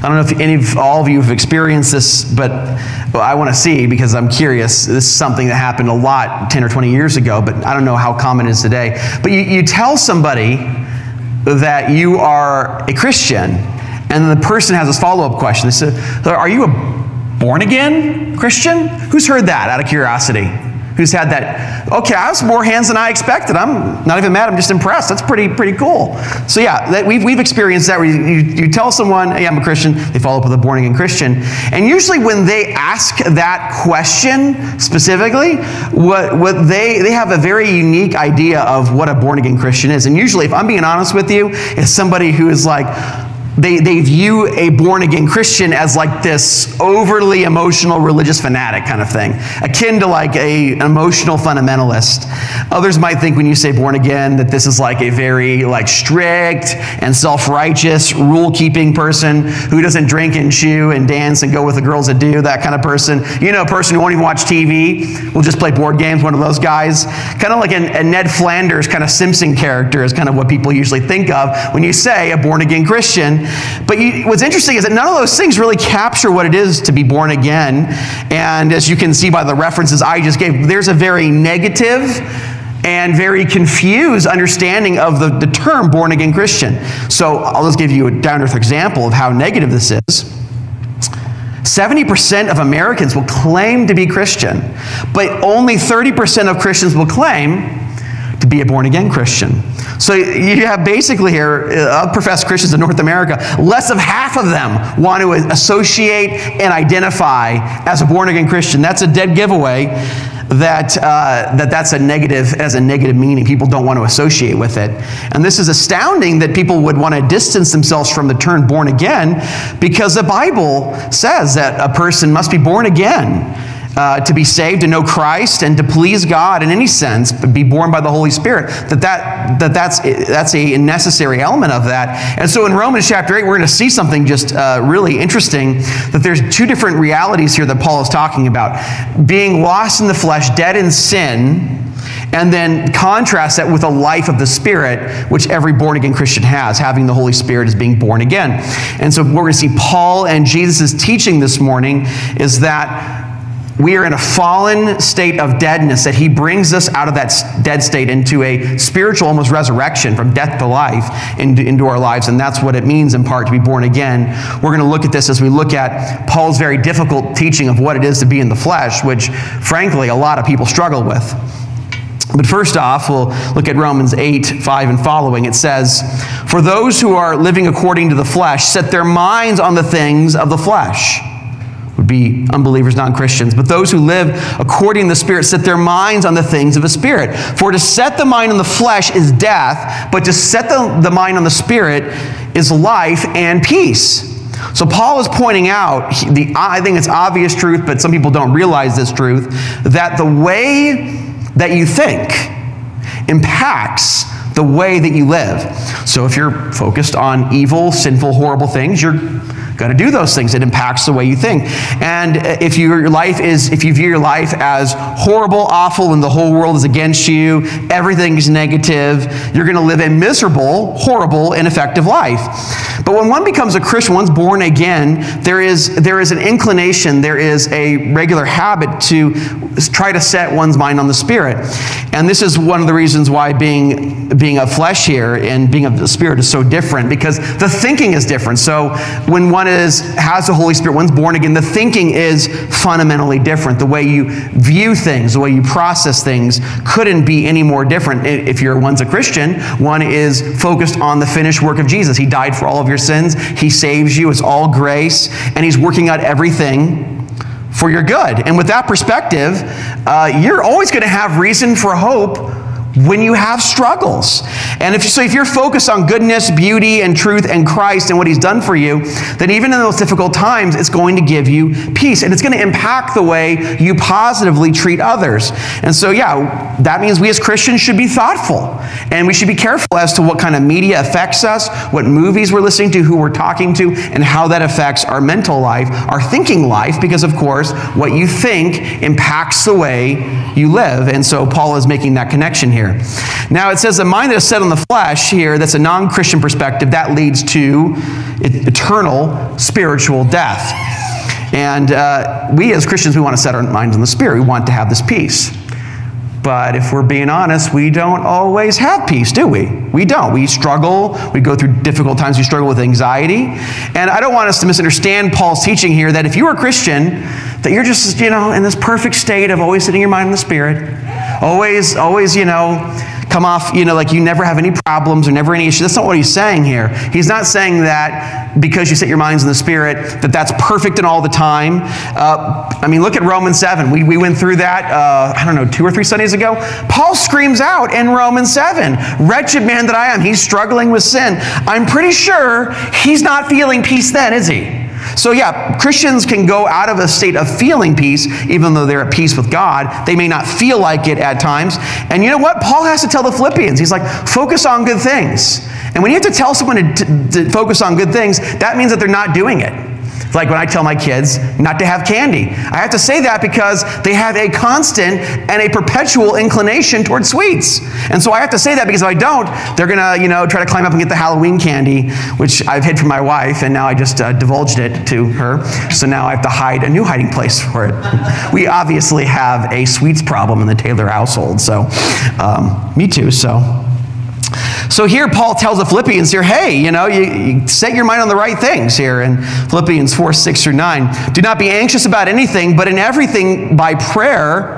I don't know if any of all of you have experienced this, but I want to see because I'm curious. This is something that happened a lot 10 or 20 years ago, but I don't know how common it is today. But you, you tell somebody that you are a Christian, and the person has this follow up question. They say, Are you a born again Christian? Who's heard that out of curiosity? Who's had that, okay, I have more hands than I expected. I'm not even mad, I'm just impressed. That's pretty, pretty cool. So, yeah, that, we've, we've experienced that where you, you, you tell someone, hey, I'm a Christian, they follow up with a born again Christian. And usually when they ask that question specifically, what, what they, they have a very unique idea of what a born again Christian is. And usually, if I'm being honest with you, it's somebody who is like, they, they view a born again Christian as like this overly emotional religious fanatic kind of thing, akin to like a, an emotional fundamentalist. Others might think when you say born again that this is like a very like strict and self-righteous rule-keeping person who doesn't drink and chew and dance and go with the girls that do, that kind of person. You know, a person who won't even watch TV, will just play board games, one of those guys. Kind of like a Ned Flanders kind of Simpson character is kind of what people usually think of when you say a born again Christian. But you, what's interesting is that none of those things really capture what it is to be born again. And as you can see by the references I just gave, there's a very negative and very confused understanding of the, the term born again Christian. So I'll just give you a down earth example of how negative this is. 70% of Americans will claim to be Christian, but only 30% of Christians will claim to be a born again Christian. So you have basically here, uh, professed Christians in North America, less of half of them want to associate and identify as a born again Christian. That's a dead giveaway that, uh, that that's a negative, as a negative meaning. People don't want to associate with it. And this is astounding that people would want to distance themselves from the term born again because the Bible says that a person must be born again uh, to be saved, to know Christ, and to please God in any sense, be born by the Holy Spirit, that, that, that that's, that's a necessary element of that. And so in Romans chapter 8, we're going to see something just uh, really interesting that there's two different realities here that Paul is talking about being lost in the flesh, dead in sin and then contrast that with a life of the Spirit, which every born again Christian has, having the Holy Spirit as being born again. And so, what we're going to see Paul and Jesus' teaching this morning is that we are in a fallen state of deadness that he brings us out of that dead state into a spiritual almost resurrection from death to life into, into our lives. And that's what it means in part to be born again. We're going to look at this as we look at paul's very difficult teaching of what it is to be in the flesh which frankly a lot of people struggle with. But first off, we'll look at Romans 8, 5 and following. It says, For those who are living according to the flesh set their minds on the things of the flesh would be unbelievers, non Christians. But those who live according to the Spirit set their minds on the things of the Spirit. For to set the mind on the flesh is death, but to set the, the mind on the Spirit is life and peace. So Paul is pointing out, the, I think it's obvious truth, but some people don't realize this truth, that the way that you think impacts the way that you live. So if you're focused on evil, sinful, horrible things, you're got to do those things. It impacts the way you think. And uh, if your life is, if you view your life as horrible, awful, and the whole world is against you, everything's negative, you're going to live a miserable, horrible, ineffective life. But when one becomes a Christian, one's born again, there is, there is an inclination, there is a regular habit to try to set one's mind on the Spirit. And this is one of the reasons why being, being of flesh here and being of the Spirit is so different, because the thinking is different. So when one is has the Holy Spirit, one's born again, the thinking is fundamentally different. The way you view things, the way you process things couldn't be any more different. If you're one's a Christian, one is focused on the finished work of Jesus. He died for all of your sins. He saves you. It's all grace, and he's working out everything for your good. And with that perspective, uh, you're always going to have reason for hope when you have struggles. And if so if you're focused on goodness, beauty and truth and Christ and what he's done for you, then even in those difficult times it's going to give you peace and it's going to impact the way you positively treat others. And so yeah, that means we as Christians should be thoughtful and we should be careful as to what kind of media affects us, what movies we're listening to, who we're talking to, and how that affects our mental life, our thinking life because of course what you think impacts the way you live. And so Paul is making that connection here. Now, it says the mind that is set on the flesh here, that's a non Christian perspective, that leads to eternal spiritual death. And uh, we as Christians, we want to set our minds on the Spirit. We want to have this peace. But if we're being honest, we don't always have peace, do we? We don't. We struggle. We go through difficult times. We struggle with anxiety. And I don't want us to misunderstand Paul's teaching here that if you are a Christian, that you're just, you know, in this perfect state of always setting your mind on the Spirit, always, always, you know, come off, you know, like you never have any problems or never any issues. That's not what he's saying here. He's not saying that because you set your minds in the Spirit, that that's perfect and all the time. Uh, I mean, look at Romans 7. We, we went through that, uh, I don't know, two or three Sundays ago. Paul screams out in Romans 7 Wretched man that I am. He's struggling with sin. I'm pretty sure he's not feeling peace then, is he? So, yeah, Christians can go out of a state of feeling peace, even though they're at peace with God. They may not feel like it at times. And you know what? Paul has to tell the Philippians, he's like, focus on good things. And when you have to tell someone to, to, focus on good things, that means that they're not doing it. Like when I tell my kids not to have candy. I have to say that because they have a constant and a perpetual inclination towards sweets. And so I have to say that because if I don't, they're going to, you know, try to climb up and get the Halloween candy, which I've hid from my wife, and now I just uh, divulged it to her. So now I have to hide a new hiding place for it. we obviously have a sweets problem in the Taylor household. So, um, me too. So, so here Paul tells the Philippians here, hey, you know, you, you, set your mind on the right things here in Philippians 4, 6 through 9. Do not be anxious about anything, but in everything by prayer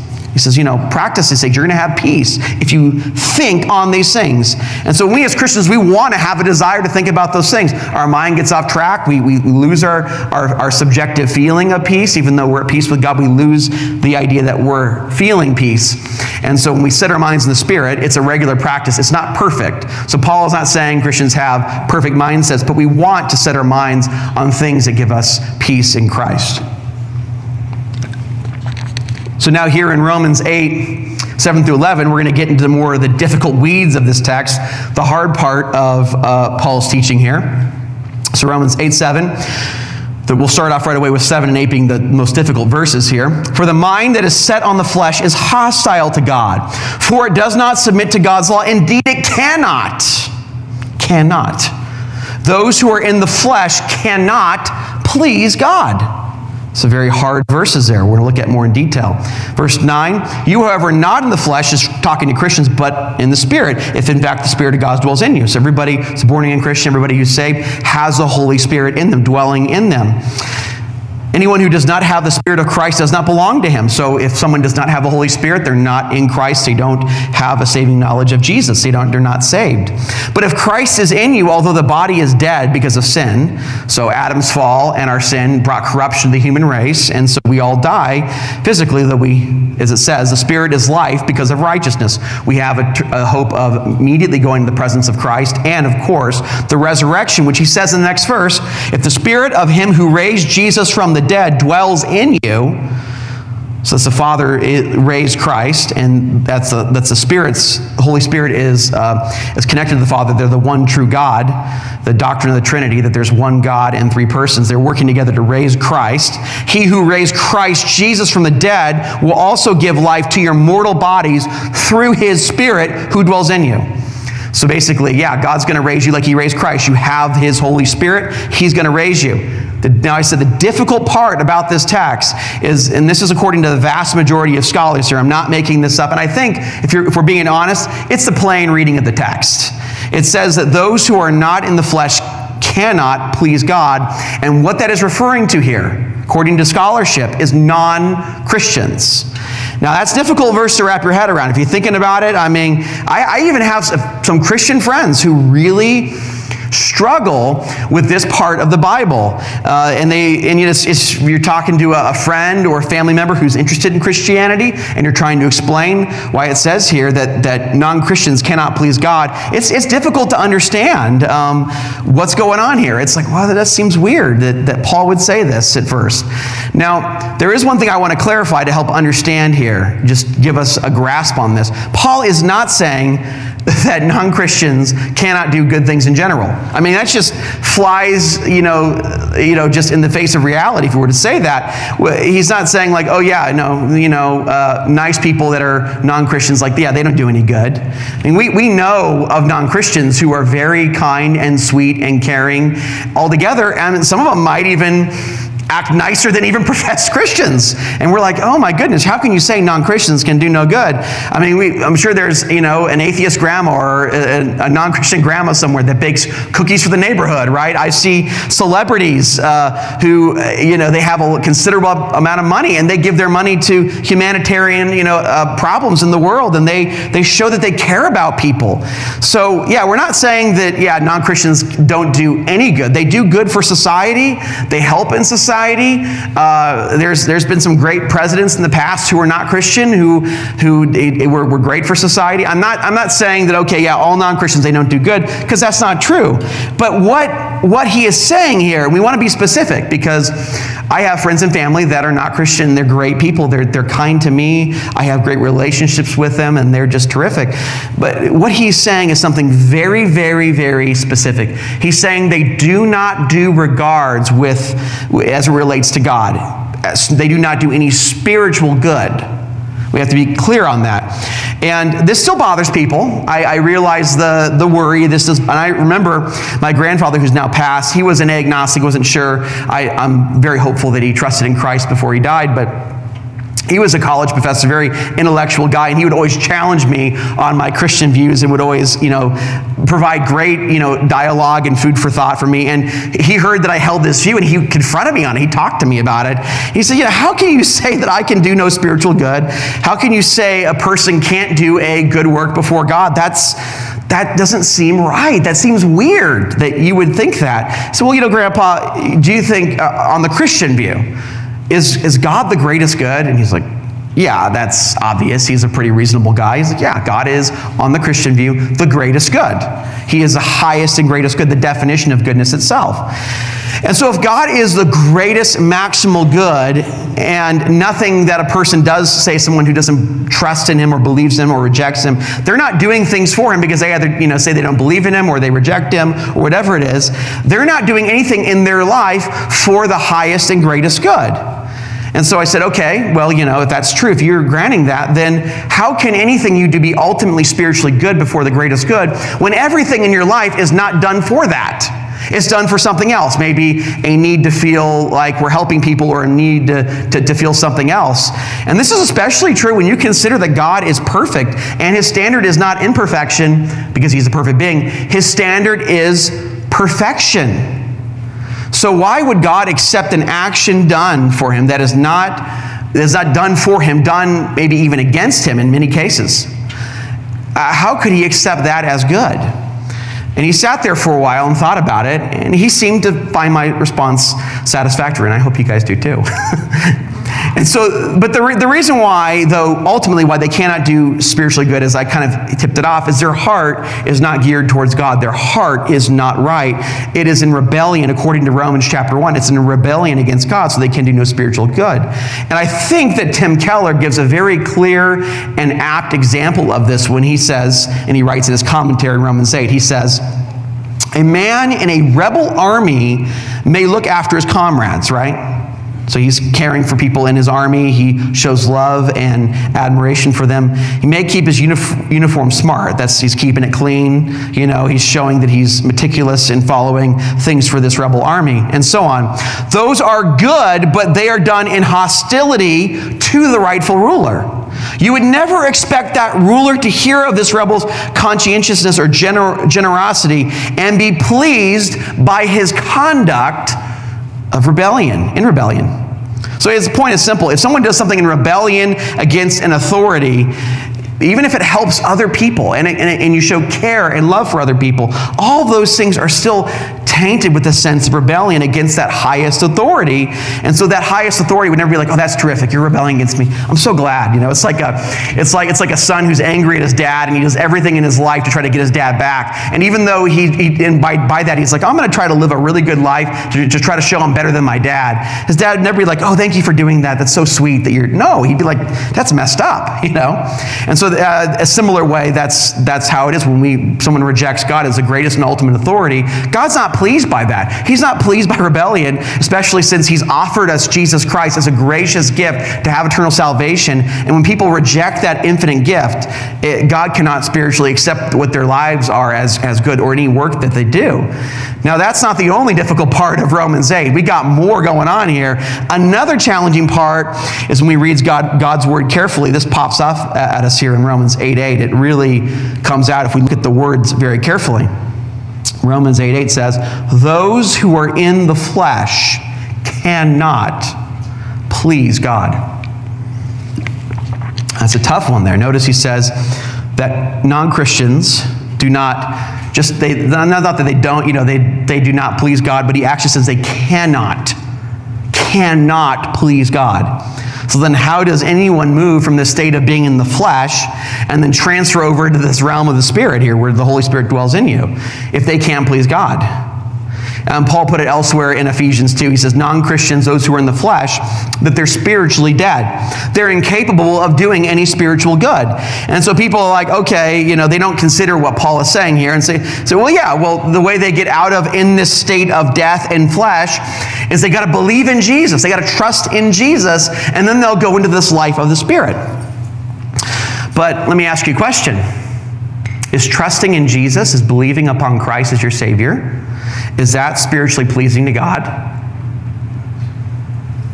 Says, you know, practice these things. You're going to have peace if you think on these things. And so, we as Christians, we want to have a desire to think about those things. Our mind gets off track. We, we lose our, our, our subjective feeling of peace. Even though we're at peace with God, we lose the idea that we're feeling peace. And so, when we set our minds in the Spirit, it's a regular practice. It's not perfect. So, Paul is not saying Christians have perfect mindsets, but we want to set our minds on things that give us peace in Christ. So now, here in Romans 8, 7 through 11, we're going to get into more of the difficult weeds of this text, the hard part of uh, Paul's teaching here. So, Romans 8, 7. That we'll start off right away with 7 and 8 being the most difficult verses here. For the mind that is set on the flesh is hostile to God, for it does not submit to God's law. Indeed, it cannot. Cannot. Those who are in the flesh cannot please God. Some very hard verses there. We're going to look at more in detail. Verse 9 You, however, not in the flesh, is talking to Christians, but in the Spirit, if in fact the Spirit of God dwells in you. So everybody, it's born again Christian, everybody who's saved, has the Holy Spirit in them, dwelling in them. Anyone who does not have the Spirit of Christ does not belong to him. So if someone does not have the Holy Spirit, they're not in Christ. They don't have a saving knowledge of Jesus. They don't, they're not saved. But if Christ is in you, although the body is dead because of sin, so Adam's fall and our sin brought corruption to the human race, and so we all die physically, though we, as it says, the Spirit is life because of righteousness. We have a, a hope of immediately going to the presence of Christ, and of course, the resurrection, which he says in the next verse if the Spirit of him who raised Jesus from the the dead dwells in you. So the Father raised Christ, and that's the, that's the Spirit's, the Holy Spirit is, uh, is connected to the Father. They're the one true God, the doctrine of the Trinity, that there's one God and three persons. They're working together to raise Christ. He who raised Christ Jesus from the dead will also give life to your mortal bodies through his Spirit who dwells in you. So basically, yeah, God's going to raise you like he raised Christ. You have his Holy Spirit, he's going to raise you. Now, I said the difficult part about this text is, and this is according to the vast majority of scholars here, I'm not making this up, and I think, if, if we're being honest, it's the plain reading of the text. It says that those who are not in the flesh cannot please God, and what that is referring to here, according to scholarship, is non Christians. Now, that's difficult verse to wrap your head around. If you're thinking about it, I mean, I, I even have some Christian friends who really struggle with this part of the Bible. Uh, and they, and it's, it's, you're talking to a, a friend or a family member who's interested in Christianity, and you're trying to explain why it says here that, that non Christians cannot please God. It's, it's difficult to understand um, what's going on here. It's like, well, that seems weird that, that Paul would say this at first. Now, there is one thing I want to clarify to help understand here, just give us a grasp on this. Paul is not saying that non Christians cannot do good things in general. I mean, that just flies, you know, you know, just in the face of reality. If we were to say that, he's not saying like, oh yeah, no, you know, uh, nice people that are non Christians, like yeah, they don't do any good. I mean, we we know of non Christians who are very kind and sweet and caring altogether, and some of them might even act nicer than even professed Christians. And we're like, oh my goodness, how can you say non Christians can do no good? I mean, we, I'm sure there's, you know, an atheist grandma or a, a non Christian grandma somewhere that bakes cookies for the neighborhood, right? I see celebrities uh, who, uh, you know, they have a considerable amount of money and they give their money to humanitarian, you know, uh, problems in the world and they, they show that they care about people. So, yeah, we're not saying that, yeah, non Christians don't do any good. They do good for society, they help in society society. Uh, there's, there's been some great presidents in the past who are not Christian who, who were, were great for society. I'm not, I'm not saying that, okay, yeah, all non Christians, they don't do good, because that's not true. But what, what he is saying here, we want to be specific because I have friends and family that are not Christian. They're great people, they're, they're kind to me. I have great relationships with them, and they're just terrific. But what he's saying is something very, very, very specific. He's saying they do not do regards with, as relates to God. They do not do any spiritual good. We have to be clear on that. And this still bothers people. I, I realize the, the worry. This is, and I remember my grandfather, who's now passed, he was an agnostic, wasn't sure. I, I'm very hopeful that he trusted in Christ before he died, but he was a college professor, very intellectual guy, and he would always challenge me on my Christian views and would always, you know, provide great, you know, dialogue and food for thought for me. And he heard that I held this view and he confronted me on it. He talked to me about it. He said, you know, how can you say that I can do no spiritual good? How can you say a person can't do a good work before God? That's that doesn't seem right. That seems weird that you would think that. So, well, you know, Grandpa, do you think uh, on the Christian view, is, is God the greatest good? And he's like, yeah, that's obvious. He's a pretty reasonable guy. He's like, yeah, God is, on the Christian view, the greatest good. He is the highest and greatest good, the definition of goodness itself. And so, if God is the greatest maximal good, and nothing that a person does, say someone who doesn't trust in him or believes him or rejects him, they're not doing things for him because they either you know, say they don't believe in him or they reject him or whatever it is. They're not doing anything in their life for the highest and greatest good. And so I said, okay, well, you know, if that's true, if you're granting that, then how can anything you do be ultimately spiritually good before the greatest good when everything in your life is not done for that? It's done for something else, maybe a need to feel like we're helping people or a need to, to, to, feel something else. And this is especially true when you consider that God is perfect and his standard is not imperfection because he's a perfect being, his standard is perfection. So why would God accept an action done for him that is not, is not done for him, done maybe even against him in many cases? Uh, how could he accept that as good? And he sat there for a while and thought about it, and he seemed to find my response satisfactory, and I hope you guys do too. And so, but the, re- the reason why, though, ultimately why they cannot do spiritually good, as I kind of tipped it off, is their heart is not geared towards God. Their heart is not right. It is in rebellion, according to Romans chapter 1. It's in rebellion against God, so they can do no spiritual good. And I think that Tim Keller gives a very clear and apt example of this when he says, and he writes in his commentary in Romans 8, he says, a man in a rebel army may look after his comrades, right? So he's caring for people in his army. He shows love and admiration for them. He may keep his uniform smart. That's he's keeping it clean. You know, he's showing that he's meticulous in following things for this rebel army and so on. Those are good, but they are done in hostility to the rightful ruler. You would never expect that ruler to hear of this rebel's conscientiousness or gener- generosity and be pleased by his conduct of rebellion, in rebellion. So his point is simple. If someone does something in rebellion against an authority, even if it helps other people and, and, and you show care and love for other people, all those things are still tainted with a sense of rebellion against that highest authority. And so that highest authority would never be like, oh, that's terrific. You're rebelling against me. I'm so glad. You know, it's like a, it's like, it's like a son who's angry at his dad and he does everything in his life to try to get his dad back. And even though he, he and by, by that, he's like, I'm going to try to live a really good life to, to try to show I'm better than my dad. His dad would never be like, oh, thank you for doing that. That's so sweet that you're, no, he'd be like, that's messed up, you know? And so uh, a similar way, that's, that's how it is when we, someone rejects God as the greatest and ultimate authority. God's not pleased by that. He's not pleased by rebellion, especially since he's offered us Jesus Christ as a gracious gift to have eternal salvation. And when people reject that infinite gift, it, God cannot spiritually accept what their lives are as, as good or any work that they do. Now, that's not the only difficult part of Romans 8. We got more going on here. Another challenging part is when we read God, God's word carefully. This pops off at us here in Romans 8 8. It really comes out if we look at the words very carefully. Romans 8 8 says, Those who are in the flesh cannot please God. That's a tough one there. Notice he says that non Christians do not just, they, not that they don't, you know, they, they do not please God, but he actually says they cannot, cannot please God. So then, how does anyone move from this state of being in the flesh and then transfer over to this realm of the Spirit here where the Holy Spirit dwells in you if they can't please God? Um, Paul put it elsewhere in Ephesians 2. He says, Non Christians, those who are in the flesh, that they're spiritually dead. They're incapable of doing any spiritual good. And so people are like, okay, you know, they don't consider what Paul is saying here and say, say well, yeah, well, the way they get out of in this state of death and flesh is they got to believe in Jesus. They got to trust in Jesus, and then they'll go into this life of the Spirit. But let me ask you a question. Is trusting in Jesus, is believing upon Christ as your Savior, is that spiritually pleasing to God?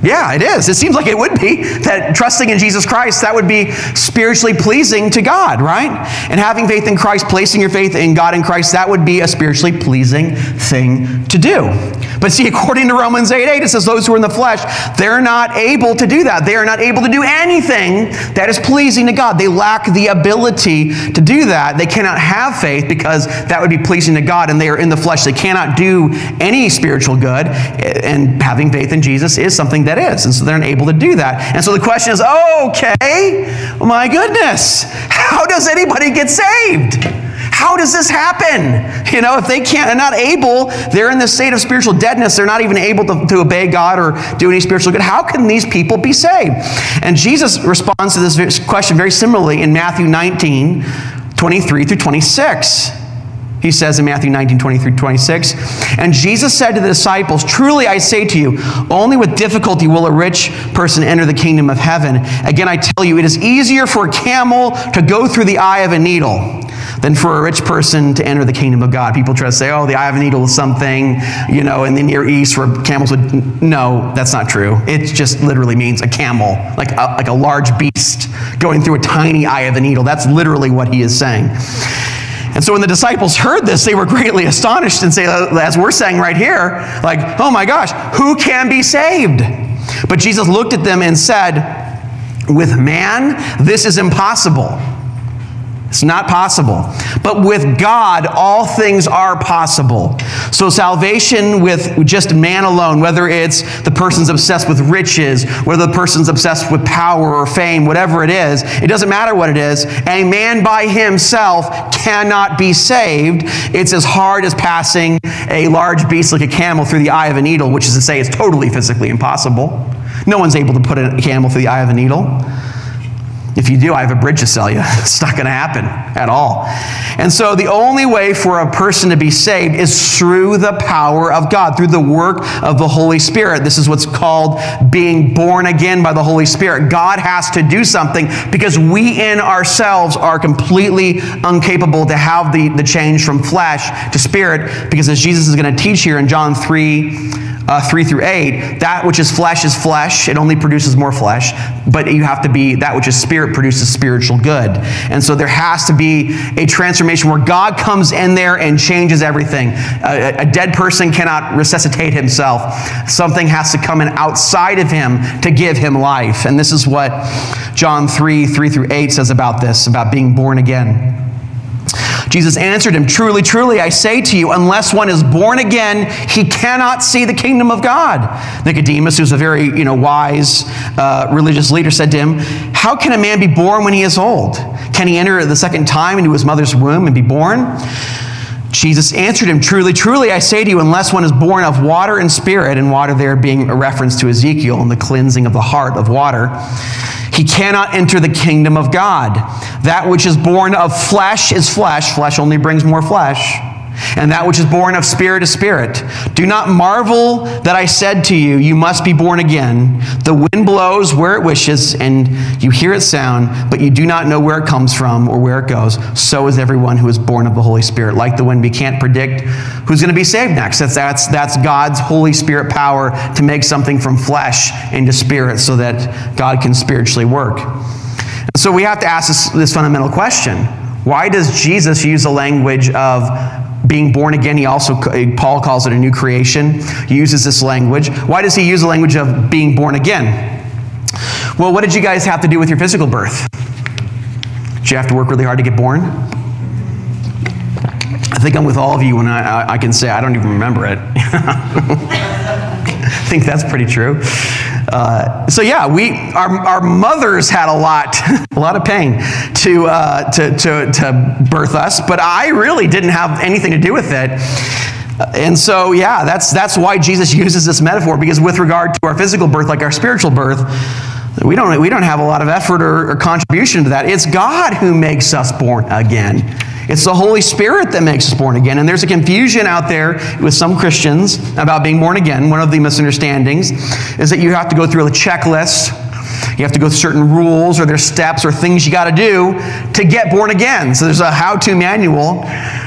Yeah, it is. It seems like it would be that trusting in Jesus Christ, that would be spiritually pleasing to God, right? And having faith in Christ, placing your faith in God in Christ, that would be a spiritually pleasing thing to do. But see, according to Romans 8 8, it says those who are in the flesh, they're not able to do that. They are not able to do anything that is pleasing to God. They lack the ability to do that. They cannot have faith because that would be pleasing to God, and they are in the flesh. They cannot do any spiritual good. And having faith in Jesus is something that is. And so they're unable to do that. And so the question is okay, my goodness, how does anybody get saved? How does this happen? You know, if they can't, they're not able, they're in this state of spiritual deadness, they're not even able to, to obey God or do any spiritual good. How can these people be saved? And Jesus responds to this question very similarly in Matthew 19, 23 through 26. He says in Matthew 19, 23, 26, and Jesus said to the disciples, Truly I say to you, only with difficulty will a rich person enter the kingdom of heaven. Again, I tell you, it is easier for a camel to go through the eye of a needle than for a rich person to enter the kingdom of God. People try to say, oh, the eye of a needle is something, you know, in the Near East where camels would. No, that's not true. It just literally means a camel, like a, like a large beast going through a tiny eye of a needle. That's literally what he is saying. And so when the disciples heard this, they were greatly astonished and say, uh, as we're saying right here, like, oh my gosh, who can be saved? But Jesus looked at them and said, with man, this is impossible it's not possible. But with God, all things are possible. So, salvation with just man alone, whether it's the person's obsessed with riches, whether the person's obsessed with power or fame, whatever it is, it doesn't matter what it is. A man by himself cannot be saved. It's as hard as passing a large beast like a camel through the eye of a needle, which is to say, it's totally physically impossible. No one's able to put a camel through the eye of a needle. If you do, I have a bridge to sell you. It's not going to happen at all. And so, the only way for a person to be saved is through the power of God, through the work of the Holy Spirit. This is what's called being born again by the Holy Spirit. God has to do something because we in ourselves are completely incapable to have the, the change from flesh to spirit. Because as Jesus is going to teach here in John 3, uh, 3 through 8, that which is flesh is flesh. It only produces more flesh. But you have to be, that which is spirit produces spiritual good. And so there has to be a transformation where God comes in there and changes everything. A, a dead person cannot resuscitate himself. Something has to come in outside of him to give him life. And this is what John 3 3 through 8 says about this, about being born again. Jesus answered him, Truly, truly, I say to you, unless one is born again, he cannot see the kingdom of God. Nicodemus, who's a very you know, wise uh, religious leader, said to him, How can a man be born when he is old? Can he enter the second time into his mother's womb and be born? Jesus answered him, Truly, truly, I say to you, unless one is born of water and spirit, and water there being a reference to Ezekiel and the cleansing of the heart of water, he cannot enter the kingdom of God. That which is born of flesh is flesh. Flesh only brings more flesh and that which is born of spirit is spirit. Do not marvel that I said to you, You must be born again. The wind blows where it wishes, and you hear its sound, but you do not know where it comes from or where it goes. So is everyone who is born of the Holy Spirit. Like the wind, we can't predict who's going to be saved next. That's, that's, that's God's Holy Spirit power to make something from flesh into spirit so that God can spiritually work. So we have to ask this, this fundamental question. Why does Jesus use the language of being born again. He also, Paul calls it a new creation. He uses this language. Why does he use the language of being born again? Well, what did you guys have to do with your physical birth? Did you have to work really hard to get born? I think I'm with all of you when I, I, I can say I don't even remember it. I think that's pretty true. Uh, so yeah, we our, our mothers had a lot, a lot of pain to, uh, to, to, to birth us, but I really didn't have anything to do with it. And so, yeah, that's, that's why Jesus uses this metaphor, because with regard to our physical birth, like our spiritual birth, we don't, we don't have a lot of effort or, or contribution to that. It's God who makes us born again. It's the Holy Spirit that makes us born again. And there's a confusion out there with some Christians about being born again. One of the misunderstandings is that you have to go through a checklist. You have to go through certain rules or there's steps or things you got to do to get born again. So there's a how to manual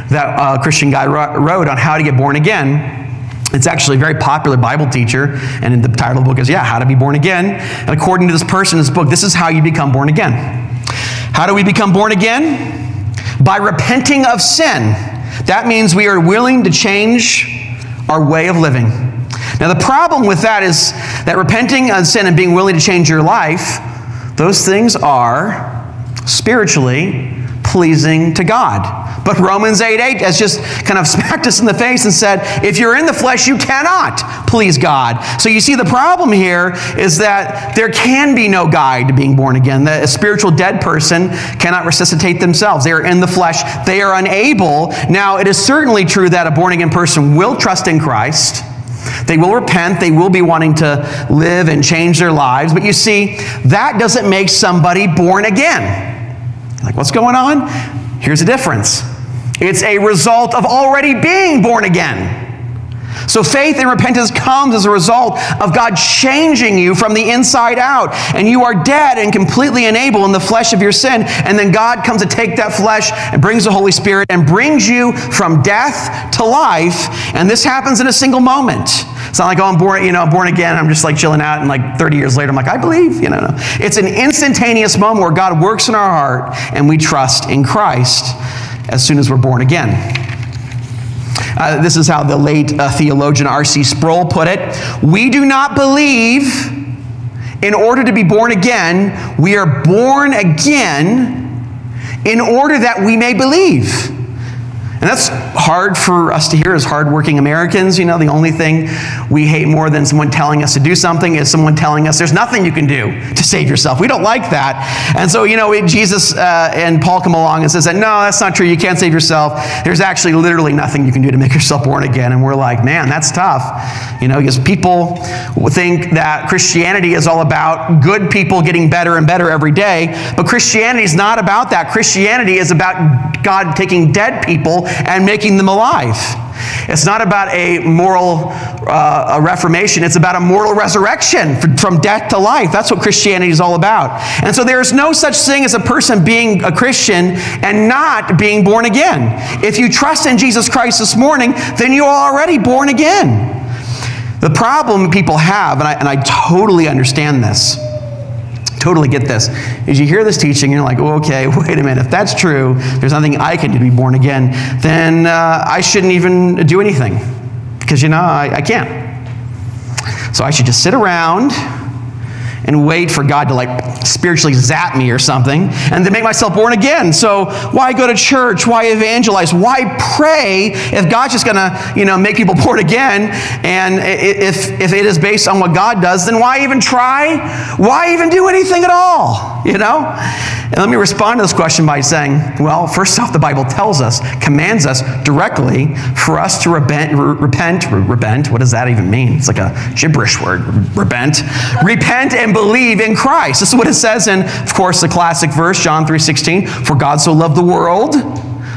that a Christian guy wrote on how to get born again. It's actually a very popular Bible teacher, and the title of the book is, Yeah, How to Be Born Again. And according to this person in this book, this is how you become born again. How do we become born again? By repenting of sin. That means we are willing to change our way of living. Now, the problem with that is that repenting of sin and being willing to change your life, those things are spiritually pleasing to God. But Romans 8 8 has just kind of smacked us in the face and said, if you're in the flesh, you cannot please God. So you see, the problem here is that there can be no guide to being born again. A spiritual dead person cannot resuscitate themselves. They are in the flesh, they are unable. Now, it is certainly true that a born again person will trust in Christ. They will repent. They will be wanting to live and change their lives. But you see, that doesn't make somebody born again. Like, what's going on? Here's the difference it's a result of already being born again. So faith and repentance comes as a result of God changing you from the inside out. And you are dead and completely unable in the flesh of your sin. And then God comes to take that flesh and brings the Holy Spirit and brings you from death to life. And this happens in a single moment. It's not like, oh, I'm born, you know, I'm born again. I'm just like chilling out, and like 30 years later, I'm like, I believe. You know, no. It's an instantaneous moment where God works in our heart and we trust in Christ as soon as we're born again. Uh, this is how the late uh, theologian R.C. Sproul put it We do not believe in order to be born again, we are born again in order that we may believe. And that's hard for us to hear as hardworking Americans. You know, the only thing we hate more than someone telling us to do something is someone telling us there's nothing you can do to save yourself. We don't like that. And so, you know, Jesus uh, and Paul come along and says that, no, that's not true. You can't save yourself. There's actually literally nothing you can do to make yourself born again. And we're like, man, that's tough. You know, because people think that Christianity is all about good people getting better and better every day. But Christianity is not about that. Christianity is about God taking dead people and making them alive. It's not about a moral uh, a reformation, it's about a moral resurrection from death to life. That's what Christianity is all about. And so there is no such thing as a person being a Christian and not being born again. If you trust in Jesus Christ this morning, then you are already born again. The problem people have, and I, and I totally understand this, totally get this, is you hear this teaching, you're like, okay, wait a minute, if that's true, there's nothing I can do to be born again, then uh, I shouldn't even do anything. Because, you know, I, I can't. So I should just sit around and wait for God to like spiritually zap me or something and then make myself born again. So why go to church? Why evangelize? Why pray if God's just going to, you know, make people born again? And if, if it is based on what God does, then why even try? Why even do anything at all? You know? And let me respond to this question by saying, well, first off, the Bible tells us, commands us directly for us to repent, repent, repent. What does that even mean? It's like a gibberish word, repent. repent and believe in Christ. This is what it says in, of course, the classic verse, John 3.16, for God so loved the world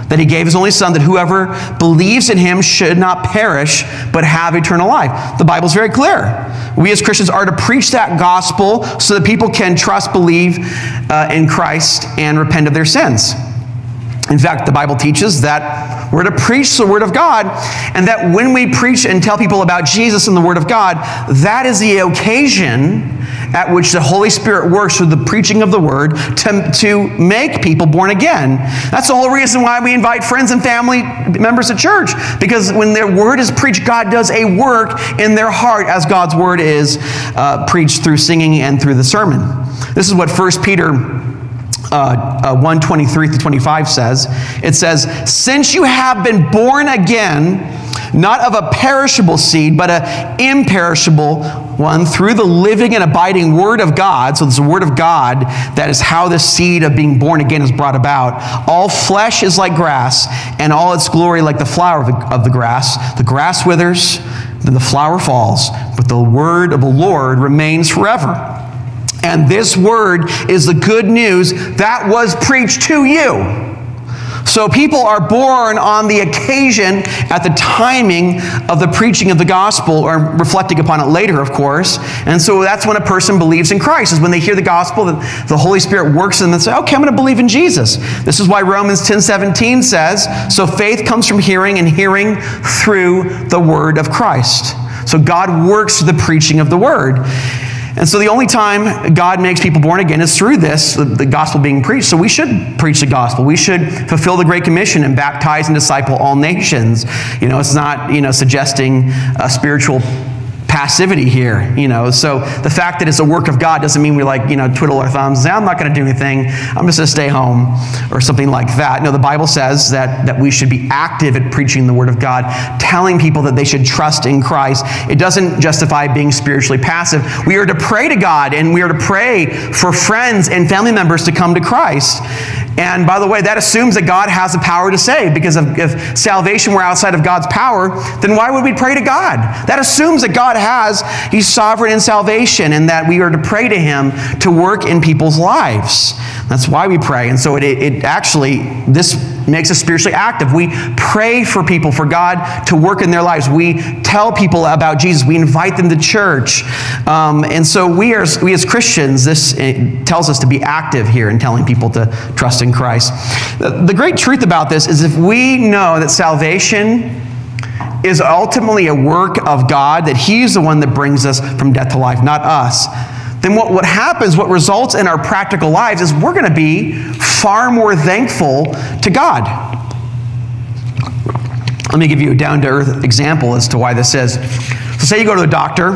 that he gave his only son that whoever believes in him should not perish but have eternal life. The Bible's very clear. We as Christians are to preach that gospel so that people can trust, believe uh, in Christ, and repent of their sins. In fact, the Bible teaches that we're to preach the Word of God, and that when we preach and tell people about Jesus and the Word of God, that is the occasion at which the Holy Spirit works through the preaching of the Word to, to make people born again. That's the whole reason why we invite friends and family members to church, because when their Word is preached, God does a work in their heart as God's Word is uh, preached through singing and through the sermon. This is what 1 Peter uh, uh, 123 to 25 says. It says, Since you have been born again, not of a perishable seed, but an imperishable one through the living and abiding Word of God. So, the Word of God that is how the seed of being born again is brought about. All flesh is like grass, and all its glory like the flower of the, of the grass. The grass withers, then the flower falls, but the Word of the Lord remains forever. And this word is the good news that was preached to you. So people are born on the occasion at the timing of the preaching of the gospel or reflecting upon it later, of course. And so that's when a person believes in Christ, is when they hear the gospel, that the Holy Spirit works in them and say, okay, I'm going to believe in Jesus. This is why Romans 10 17 says, so faith comes from hearing and hearing through the word of Christ. So God works through the preaching of the word. And so the only time God makes people born again is through this, the, gospel being preached. So we should preach the gospel. We should fulfill the Great Commission and baptize and disciple all nations. You know, it's not, you know, suggesting a spiritual passivity here, you know. So the fact that it's a work of God doesn't mean we like, you know, twiddle our thumbs. I'm not going to do anything. I'm just going to stay home or something like that. No, the Bible says that, that we should be active at preaching the word of God, telling people that they should trust in Christ. It doesn't justify being spiritually passive. We are to pray to God and we are to pray for friends and family members to come to Christ. And by the way, that assumes that God has the power to save, because if, if, salvation were outside of God's power, then why would we pray to God? That assumes that God has, He's sovereign in salvation, and that we are to pray to Him to work in people's lives. That's why we pray. And so it, it actually, this makes us spiritually active. We pray for people, for God to work in their lives. We tell people about Jesus. We invite them to church. Um, and so we, are, we as Christians, this tells us to be active here in telling people to trust in Christ. The, the great truth about this is if we know that salvation is ultimately a work of God, that He's the one that brings us from death to life, not us then what, what happens, what results in our practical lives is we're going to be far more thankful to God. Let me give you a down to earth example as to why this is. So, say you go to the doctor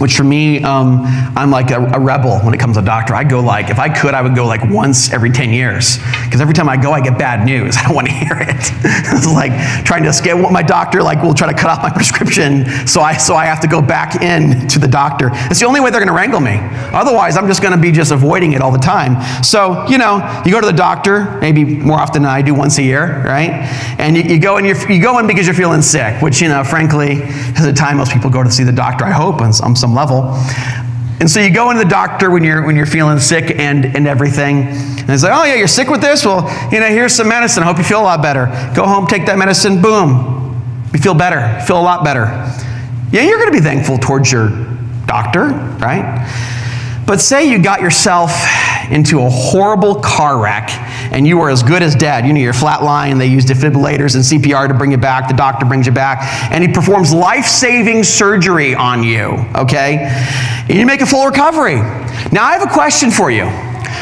which for me, um, I'm like a, a, rebel when it comes to doctor. I go like, if I could, I would go like once every 10 years. Because every time I go, I get bad news. I don't want to hear it. it's like trying to escape. My doctor like will try to cut off my prescription, so I, so I have to go back in to the doctor. It's the only way they're going to wrangle me. Otherwise, I'm just going to be just avoiding it all the time. So, you know, you go to the doctor, maybe more often than I do, once a year, right? And you, you go and you're, you go in because you're feeling sick, which, you know, frankly, is the time most people go to see the doctor, I hope, some, some some level. And so you go into the doctor when you're when you're feeling sick and and everything, and it's like, oh yeah, you're sick with this. Well, you know, here's some medicine. I hope you feel a lot better. Go home, take that medicine. Boom, you feel better. You feel a lot better. Yeah, you're going to be thankful towards your doctor, right? But say you got yourself into a horrible car wreck, and you are as good as dead. You know, you're flatline, they use defibrillators and CPR to bring you back, the doctor brings you back, and he performs life saving surgery on you, okay? And you make a full recovery. Now, I have a question for you.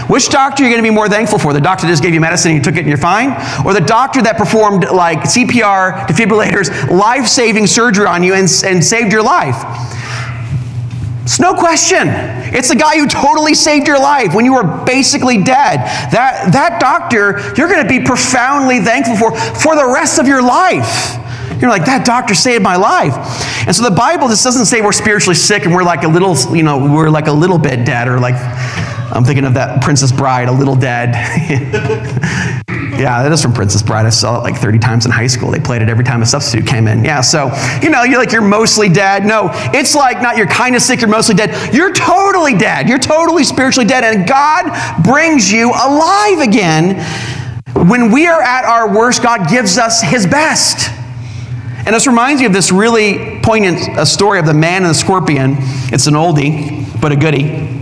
Which doctor are you going to be more thankful for? The doctor that just gave you medicine and you took it and you're fine? Or the doctor that performed like CPR, defibrillators, life saving surgery on you and, and saved your life? It's no question. It's the guy who totally saved your life when you were basically dead. That, that doctor, you're going to be profoundly thankful for for the rest of your life. You're like, that doctor saved my life. And so the Bible just doesn't say we're spiritually sick and we're like a little, you know, we're like a little bit dead or like, I'm thinking of that Princess Bride, a little dead. yeah, that is from Princess Bride. I saw it like 30 times in high school. They played it every time a substitute came in. Yeah, so, you know, you're like, you're mostly dead. No, it's like not you're kind of sick, you're mostly dead. You're totally dead. You're totally spiritually dead. And God brings you alive again. When we are at our worst, God gives us his best. And this reminds me of this really poignant uh, story of the man and the scorpion. It's an oldie, but a goodie.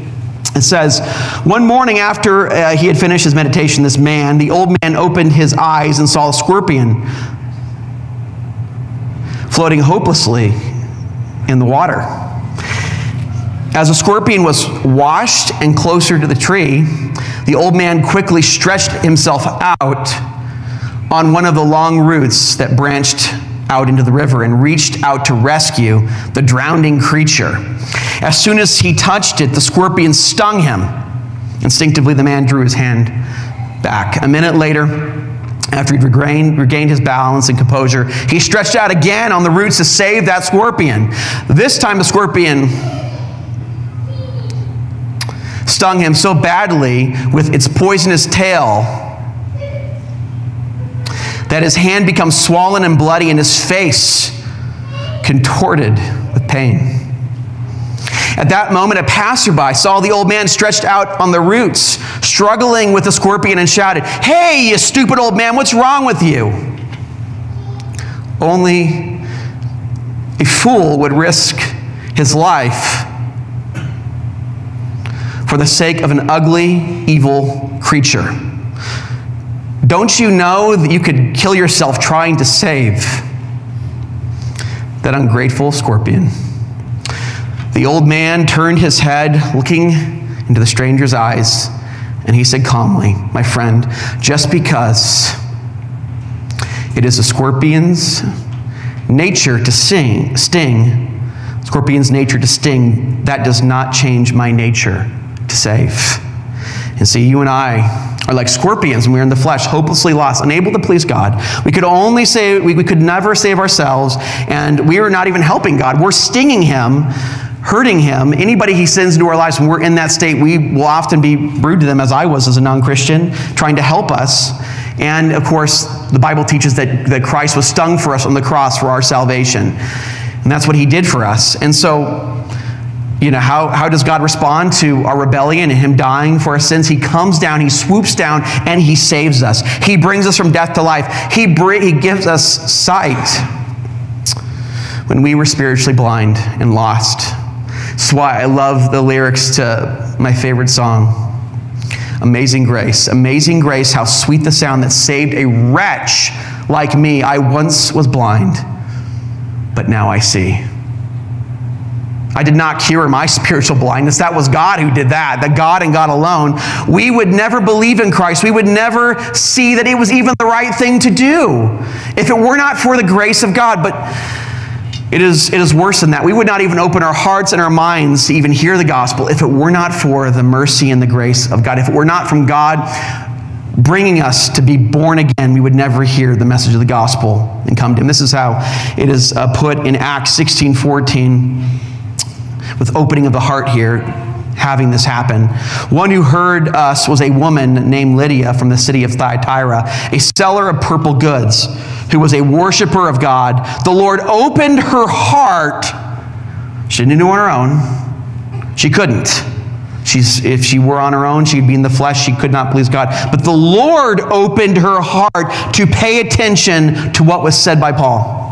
It says, One morning after uh, he had finished his meditation, this man, the old man, opened his eyes and saw a scorpion floating hopelessly in the water. As the scorpion was washed and closer to the tree, the old man quickly stretched himself out on one of the long roots that branched out into the river and reached out to rescue the drowning creature. As soon as he touched it, the scorpion stung him. Instinctively, the man drew his hand back. A minute later, after he'd regained, regained his balance and composure, he stretched out again on the roots to save that scorpion. This time, the scorpion stung him so badly with its poisonous tail that his hand becomes swollen and bloody and his face contorted with pain. At that moment, a passerby saw the old man stretched out on the roots, struggling with a scorpion, and shouted, Hey, you stupid old man, what's wrong with you? Only a fool would risk his life for the sake of an ugly, evil creature. Don't you know that you could kill yourself trying to save that ungrateful scorpion? The old man turned his head, looking into the stranger's eyes, and he said calmly, My friend, just because it is a scorpion's nature to sing, sting, scorpion's nature to sting, that does not change my nature to save. And see, you and I are like scorpions when we're in the flesh, hopelessly lost, unable to please God. We could only save, we, we could never save ourselves, and we are not even helping God. We're stinging Him, hurting Him. Anybody He sends into our lives, when we're in that state, we will often be rude to them, as I was as a non Christian, trying to help us. And of course, the Bible teaches that, that Christ was stung for us on the cross for our salvation. And that's what He did for us. And so, you know, how, how does God respond to our rebellion and Him dying for our sins? He comes down, He swoops down, and He saves us. He brings us from death to life. He, br- he gives us sight when we were spiritually blind and lost. That's why I love the lyrics to my favorite song, Amazing Grace. Amazing Grace, how sweet the sound that saved a wretch like me. I once was blind, but now I see. I did not cure my spiritual blindness. That was God who did that, that God and God alone. We would never believe in Christ. We would never see that it was even the right thing to do if it were not for the grace of God. But it is, it is worse than that. We would not even open our hearts and our minds to even hear the gospel if it were not for the mercy and the grace of God. If it were not from God bringing us to be born again, we would never hear the message of the gospel and come to Him. This is how it is uh, put in Acts 16 14 with opening of the heart here, having this happen. One who heard us was a woman named Lydia from the city of Thyatira, a seller of purple goods, who was a worshiper of God. The Lord opened her heart. She didn't do it on her own. She couldn't. She's, if she were on her own, she'd be in the flesh. She could not please God. But the Lord opened her heart to pay attention to what was said by Paul.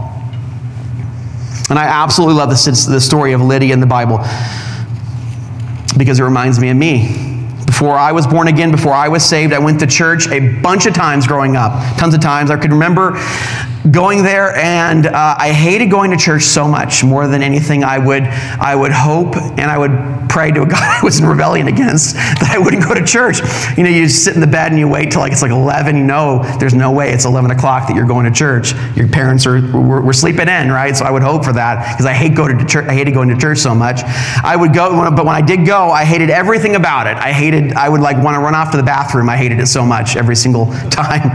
And I absolutely love the, the story of Lydia in the Bible because it reminds me of me. Before I was born again, before I was saved, I went to church a bunch of times growing up, tons of times. I could remember going there, and uh, I hated going to church so much, more than anything. I would, I would hope and I would pray to a God I was in rebellion against that I wouldn't go to church. You know, you sit in the bed and you wait till like it's like 11. You know, there's no way it's 11 o'clock that you're going to church. Your parents are were, were sleeping in, right? So I would hope for that because I hate going to church. I hated going to church so much. I would go, but when I did go, I hated everything about it. I hated. I would like want to run off to the bathroom. I hated it so much every single time.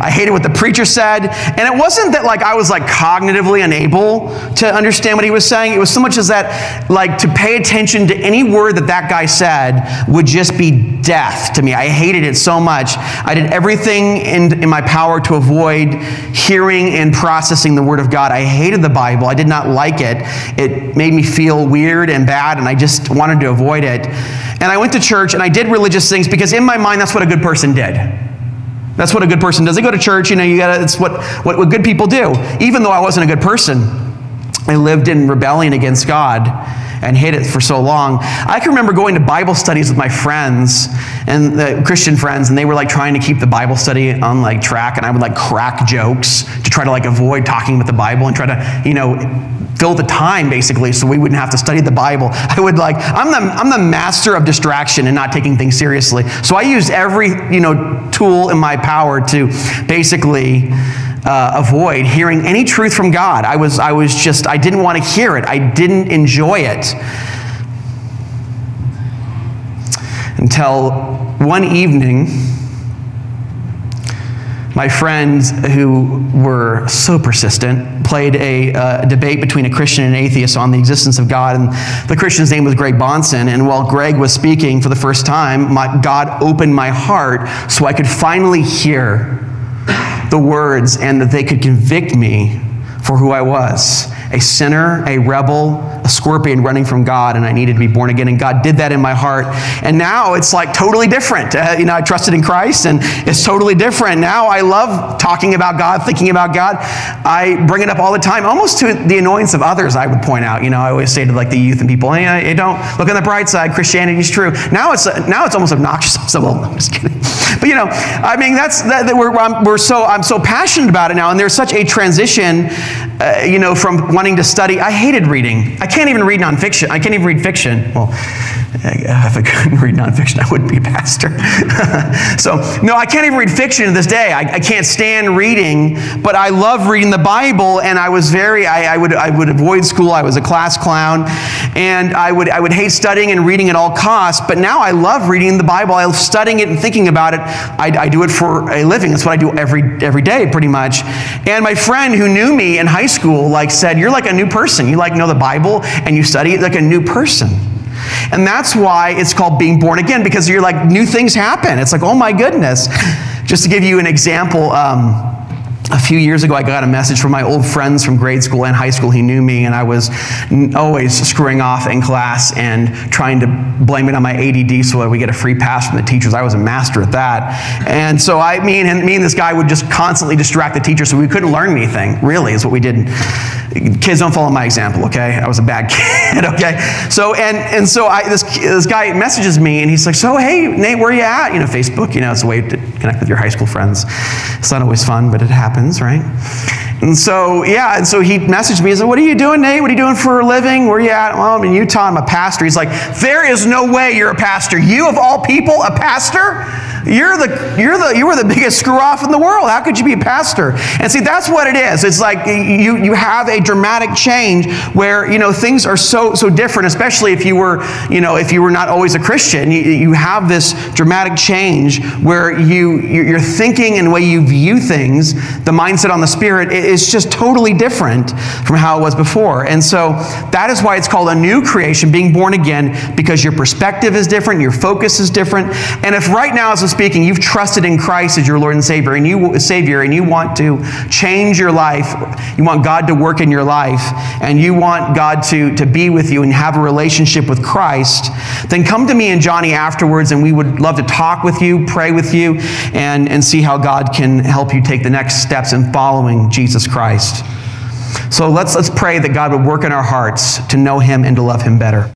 I hated what the preacher said, and it wasn't wasn't that like I was like cognitively unable to understand what he was saying. It was so much as that like to pay attention to any word that that guy said would just be death to me. I hated it so much. I did everything in, in my power to avoid hearing and processing the word of God. I hated the Bible. I did not like it. It made me feel weird and bad, and I just wanted to avoid it. And I went to church and I did religious things because in my mind that's what a good person did. That's what a good person does. They go to church, you know, you gotta, it's what, what, what good people do. Even though I wasn't a good person, I lived in rebellion against God and hid it for so long. I can remember going to Bible studies with my friends and the Christian friends, and they were like trying to keep the Bible study on like track, and I would like crack jokes to try to like avoid talking about the Bible and try to, you know, fill the time basically so we wouldn't have to study the Bible. I would like, I'm the, I'm the master of distraction and not taking things seriously. So I used every, you know, tool in my power to basically uh, avoid hearing any truth from God. I was, I was just, I didn't want to hear it. I didn't enjoy it. Until one evening, my friends who were so persistent played a uh, debate between a Christian and an atheist on the existence of God. And the Christian's name was Greg Bahnsen. And while Greg was speaking for the first time, my, God opened my heart so I could finally hear the words and that they could convict me for who I was a sinner, a rebel, a scorpion running from God, and I needed to be born again. And God did that in my heart. And now it's like totally different. Uh, you know, I trusted in Christ, and it's totally different. Now I love talking about God, thinking about God. I bring it up all the time, almost to the annoyance of others, I would point out. You know, I always say to like the youth and people, hey, hey don't look on the bright side, Christianity's true. Now it's, now it's almost obnoxious. So, well, I'm just kidding. But you know, I mean, that's, that, that we're, we're so, I'm so passionate about it now, and there's such a transition, uh, you know, from wanting to study. I hated reading. I can't even read nonfiction. I can't even read fiction. Well, if I couldn't read nonfiction, I wouldn't be a pastor. so, no, I can't even read fiction to this day. I, I, can't stand reading, but I love reading the Bible, and I was very, I, I, would, I would avoid school. I was a class clown, and I would, I would hate studying and reading at all costs, but now I love reading the Bible. I love studying it and thinking about it. I, I do it for a living. That's what I do every, every day, pretty much. And my friend who knew me in high school, like, said, you're like a new person. You like know the Bible, and you study it like a new person. And that's why it's called being born again, because you're like, new things happen. It's like, oh my goodness. Just to give you an example, um, a few years ago, I got a message from my old friends from grade school and high school. He knew me, and I was always screwing off in class and trying to blame it on my ADD so that we get a free pass from the teachers. I was a master at that. And so I, me and, me and this guy would just constantly distract the teacher so we couldn't learn anything, really, is what we did. Kids, don't follow my example, okay? I was a bad kid, okay? So, and, and so I, this, this guy messages me, and he's like, so, hey, Nate, where you at? You know, Facebook, you know, it's a way to connect with your high school friends. It's not always fun, but it happens, right? And so, yeah, and so he messaged me. He said, What are you doing, Nate? What are you doing for a living? Where are you at? Well, I'm in Utah. I'm a pastor. He's like, There is no way you're a pastor. You, of all people, a pastor? You're the, you're the, you were the biggest screw off in the world. How could you be a pastor? And see, that's what it is. It's like you, you have a dramatic change where, you know, things are so, so different, especially if you were, you know, if you were not always a Christian. You, you have this dramatic change where you, you're thinking and way you view things, the mindset on the spirit, is just totally different from how it was before. And so that is why it's called a new creation, being born again, because your perspective is different, your focus is different. And if right now, as I'm speaking, you've trusted in Christ as your Lord and Savior, and you Savior, and you want to change your life, you want God to work in your life, and you want God to, to be with you and have a relationship with Christ, then come to me and Johnny afterwards, and we would love to talk with you, pray with you, and, and see how God can help you take the next steps in following Jesus Christ. So let's, let's pray that God would work in our hearts to know Him and to love Him better.